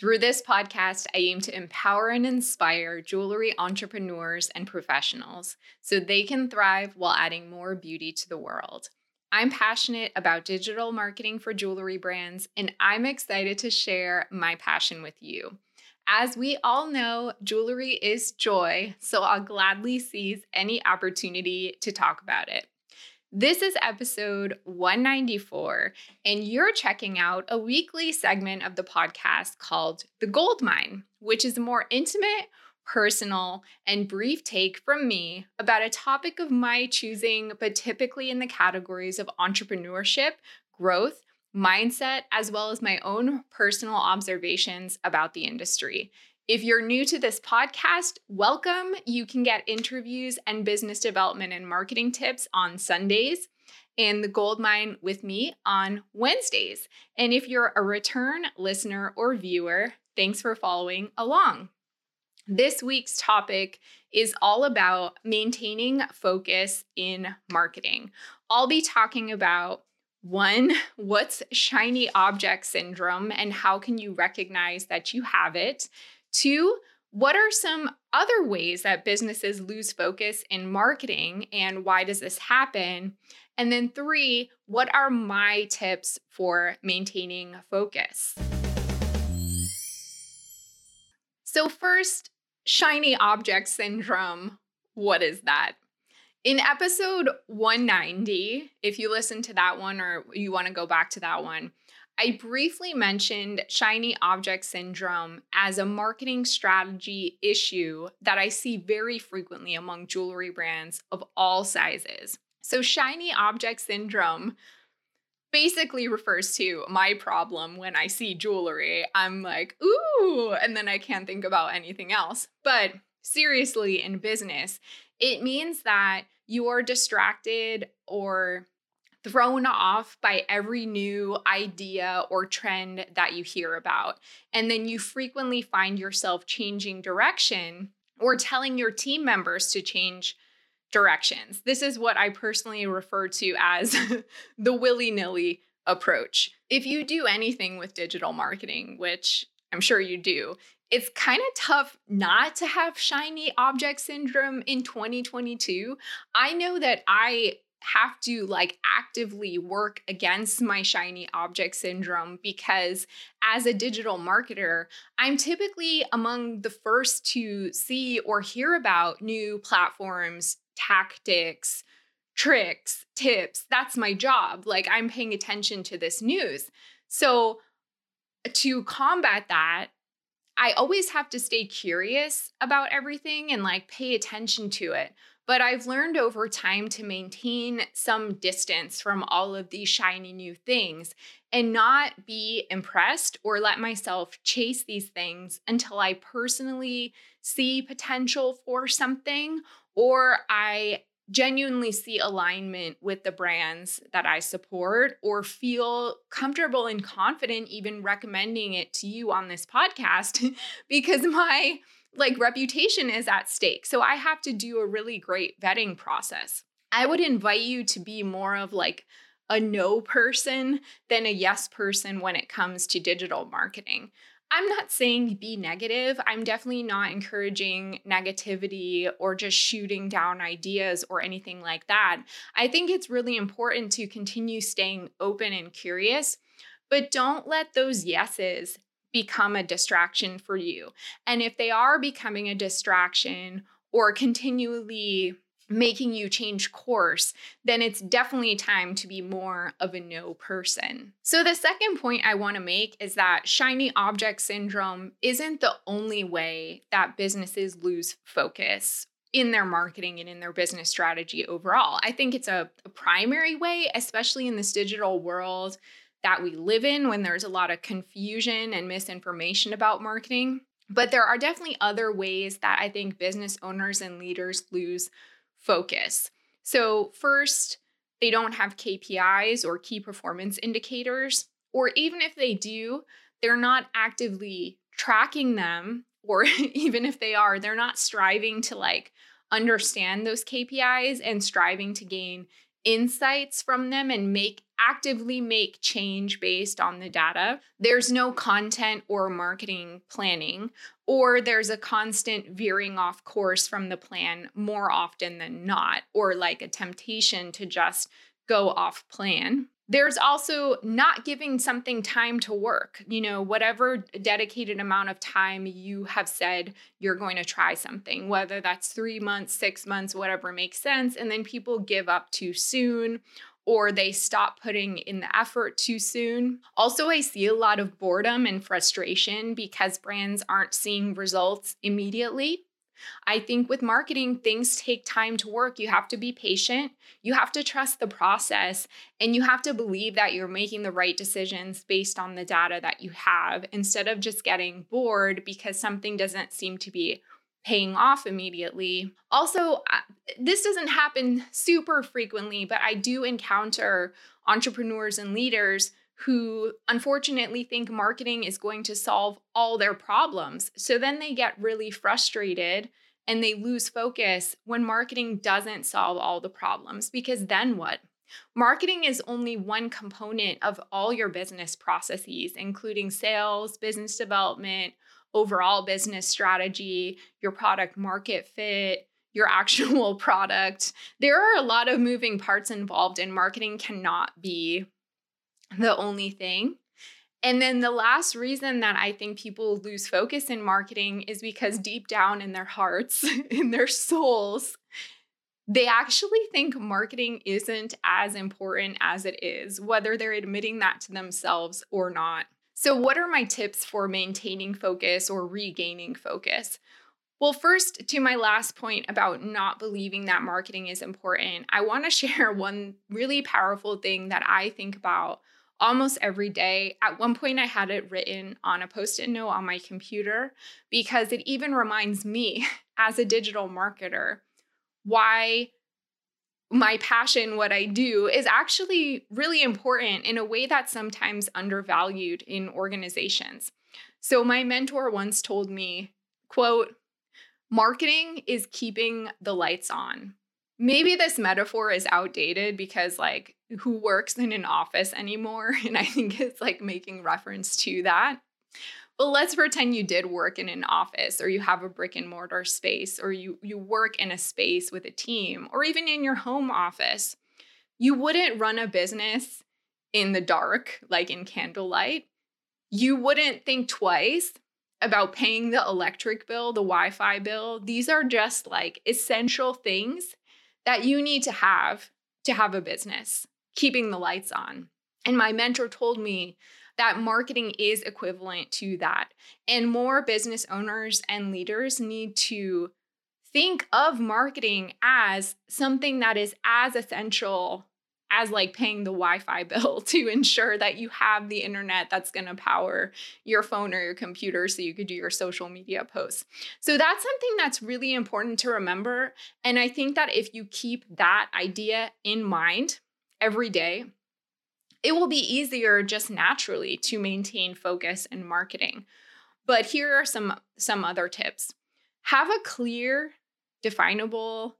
Through this podcast, I aim to empower and inspire jewelry entrepreneurs and professionals so they can thrive while adding more beauty to the world. I'm passionate about digital marketing for jewelry brands, and I'm excited to share my passion with you. As we all know, jewelry is joy, so I'll gladly seize any opportunity to talk about it. This is episode 194, and you're checking out a weekly segment of the podcast called The Gold Mine, which is a more intimate, personal, and brief take from me about a topic of my choosing, but typically in the categories of entrepreneurship, growth, mindset, as well as my own personal observations about the industry. If you're new to this podcast, welcome. You can get interviews and business development and marketing tips on Sundays and the gold mine with me on Wednesdays. And if you're a return listener or viewer, thanks for following along. This week's topic is all about maintaining focus in marketing. I'll be talking about one, what's shiny object syndrome and how can you recognize that you have it? Two, what are some other ways that businesses lose focus in marketing and why does this happen? And then three, what are my tips for maintaining focus? So, first, shiny object syndrome. What is that? In episode 190, if you listen to that one or you want to go back to that one, I briefly mentioned shiny object syndrome as a marketing strategy issue that I see very frequently among jewelry brands of all sizes. So, shiny object syndrome basically refers to my problem when I see jewelry. I'm like, ooh, and then I can't think about anything else. But seriously, in business, it means that you are distracted or thrown off by every new idea or trend that you hear about. And then you frequently find yourself changing direction or telling your team members to change directions. This is what I personally refer to as the willy nilly approach. If you do anything with digital marketing, which I'm sure you do, it's kind of tough not to have shiny object syndrome in 2022. I know that I have to like actively work against my shiny object syndrome because as a digital marketer, I'm typically among the first to see or hear about new platforms, tactics, tricks, tips. That's my job. Like I'm paying attention to this news. So to combat that, I always have to stay curious about everything and like pay attention to it. But I've learned over time to maintain some distance from all of these shiny new things and not be impressed or let myself chase these things until I personally see potential for something or I genuinely see alignment with the brands that I support or feel comfortable and confident even recommending it to you on this podcast because my like reputation is at stake. So I have to do a really great vetting process. I would invite you to be more of like a no person than a yes person when it comes to digital marketing. I'm not saying be negative. I'm definitely not encouraging negativity or just shooting down ideas or anything like that. I think it's really important to continue staying open and curious, but don't let those yeses become a distraction for you. And if they are becoming a distraction or continually making you change course, then it's definitely time to be more of a no person. So, the second point I want to make is that shiny object syndrome isn't the only way that businesses lose focus in their marketing and in their business strategy overall. I think it's a, a primary way, especially in this digital world that we live in when there's a lot of confusion and misinformation about marketing. But there are definitely other ways that I think business owners and leaders lose focus. So, first, they don't have KPIs or key performance indicators, or even if they do, they're not actively tracking them, or even if they are, they're not striving to like understand those KPIs and striving to gain insights from them and make actively make change based on the data. There's no content or marketing planning, or there's a constant veering off course from the plan more often than not, or like a temptation to just go off plan. There's also not giving something time to work. You know, whatever dedicated amount of time you have said you're going to try something, whether that's three months, six months, whatever makes sense. And then people give up too soon or they stop putting in the effort too soon. Also, I see a lot of boredom and frustration because brands aren't seeing results immediately. I think with marketing, things take time to work. You have to be patient, you have to trust the process, and you have to believe that you're making the right decisions based on the data that you have instead of just getting bored because something doesn't seem to be paying off immediately. Also, this doesn't happen super frequently, but I do encounter entrepreneurs and leaders who unfortunately think marketing is going to solve all their problems. So then they get really frustrated and they lose focus when marketing doesn't solve all the problems because then what? Marketing is only one component of all your business processes, including sales, business development, overall business strategy, your product market fit, your actual product. There are a lot of moving parts involved, and marketing cannot be the only thing. And then the last reason that I think people lose focus in marketing is because deep down in their hearts, in their souls, they actually think marketing isn't as important as it is, whether they're admitting that to themselves or not. So, what are my tips for maintaining focus or regaining focus? Well, first, to my last point about not believing that marketing is important, I want to share one really powerful thing that I think about almost every day. At one point, I had it written on a post it note on my computer because it even reminds me, as a digital marketer, why my passion, what I do, is actually really important in a way that's sometimes undervalued in organizations. So, my mentor once told me, quote, marketing is keeping the lights on. Maybe this metaphor is outdated because, like, who works in an office anymore. And I think it's like making reference to that. But let's pretend you did work in an office or you have a brick and mortar space or you, you work in a space with a team or even in your home office. You wouldn't run a business in the dark, like in candlelight. You wouldn't think twice about paying the electric bill, the Wi Fi bill. These are just like essential things that you need to have to have a business keeping the lights on. And my mentor told me that marketing is equivalent to that. And more business owners and leaders need to think of marketing as something that is as essential as like paying the Wi-Fi bill to ensure that you have the internet that's going to power your phone or your computer so you could do your social media posts. So that's something that's really important to remember and I think that if you keep that idea in mind, every day, it will be easier just naturally to maintain focus in marketing. But here are some some other tips. Have a clear, definable,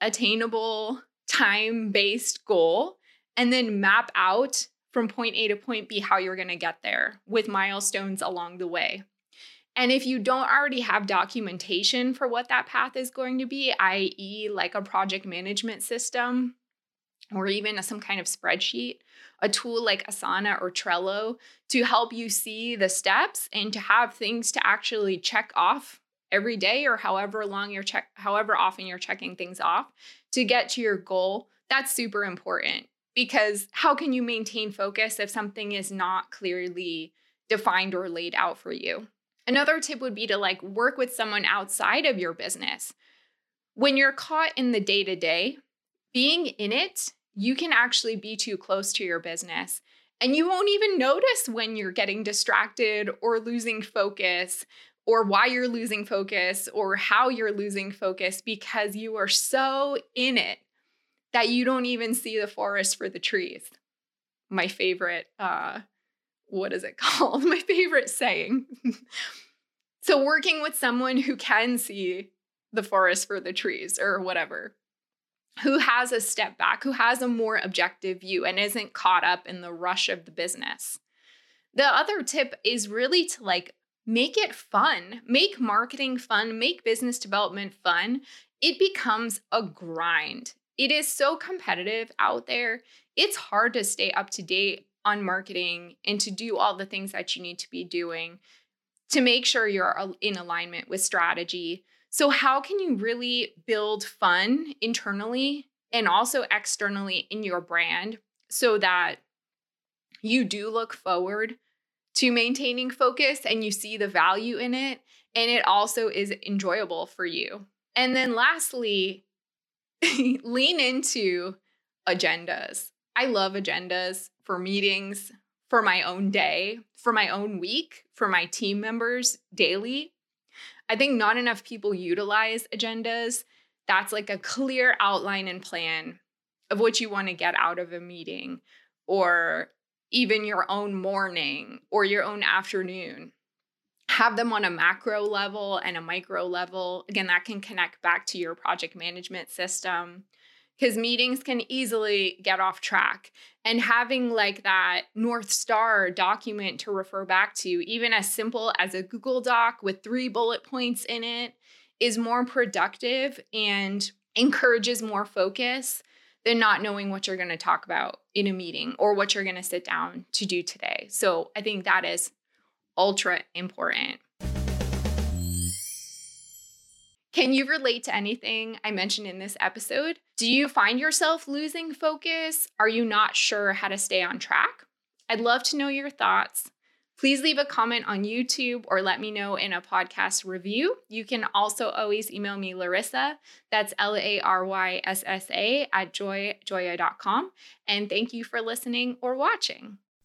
attainable, time-based goal and then map out from point A to point B how you're going to get there with milestones along the way. And if you don't already have documentation for what that path is going to be, i.e., like a project management system, or even a, some kind of spreadsheet, a tool like Asana or Trello to help you see the steps and to have things to actually check off every day or however long you're check however often you're checking things off to get to your goal. That's super important because how can you maintain focus if something is not clearly defined or laid out for you? Another tip would be to like work with someone outside of your business. When you're caught in the day to day, being in it you can actually be too close to your business and you won't even notice when you're getting distracted or losing focus or why you're losing focus or how you're losing focus because you are so in it that you don't even see the forest for the trees. My favorite, uh, what is it called? My favorite saying. so, working with someone who can see the forest for the trees or whatever, who has a step back, who has a more objective view and isn't caught up in the rush of the business. The other tip is really to like make it fun, make marketing fun, make business development fun. It becomes a grind. It is so competitive out there. It's hard to stay up to date on marketing and to do all the things that you need to be doing to make sure you're in alignment with strategy so, how can you really build fun internally and also externally in your brand so that you do look forward to maintaining focus and you see the value in it and it also is enjoyable for you? And then, lastly, lean into agendas. I love agendas for meetings, for my own day, for my own week, for my team members daily. I think not enough people utilize agendas. That's like a clear outline and plan of what you want to get out of a meeting or even your own morning or your own afternoon. Have them on a macro level and a micro level. Again, that can connect back to your project management system because meetings can easily get off track. And having like that North Star document to refer back to, even as simple as a Google Doc with three bullet points in it, is more productive and encourages more focus than not knowing what you're going to talk about in a meeting or what you're going to sit down to do today. So I think that is ultra important. Can you relate to anything I mentioned in this episode? Do you find yourself losing focus? Are you not sure how to stay on track? I'd love to know your thoughts. Please leave a comment on YouTube or let me know in a podcast review. You can also always email me Laryssa, that's L A R Y S S A, at joyjoya.com. And thank you for listening or watching.